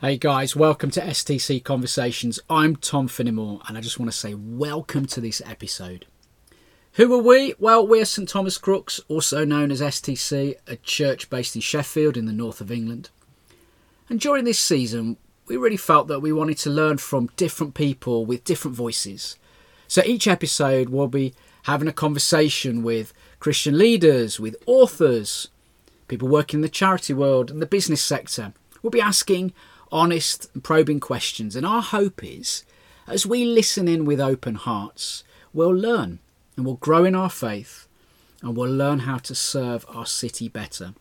Hey guys, welcome to STC Conversations. I'm Tom Finnimore, and I just want to say welcome to this episode. Who are we? Well, we're St Thomas Crookes, also known as STC, a church based in Sheffield in the north of England. And during this season, we really felt that we wanted to learn from different people with different voices. So each episode we'll be having a conversation with Christian leaders, with authors, people working in the charity world and the business sector. We'll be asking honest probing questions. And our hope is, as we listen in with open hearts, we'll learn and we'll grow in our faith and we'll learn how to serve our city better.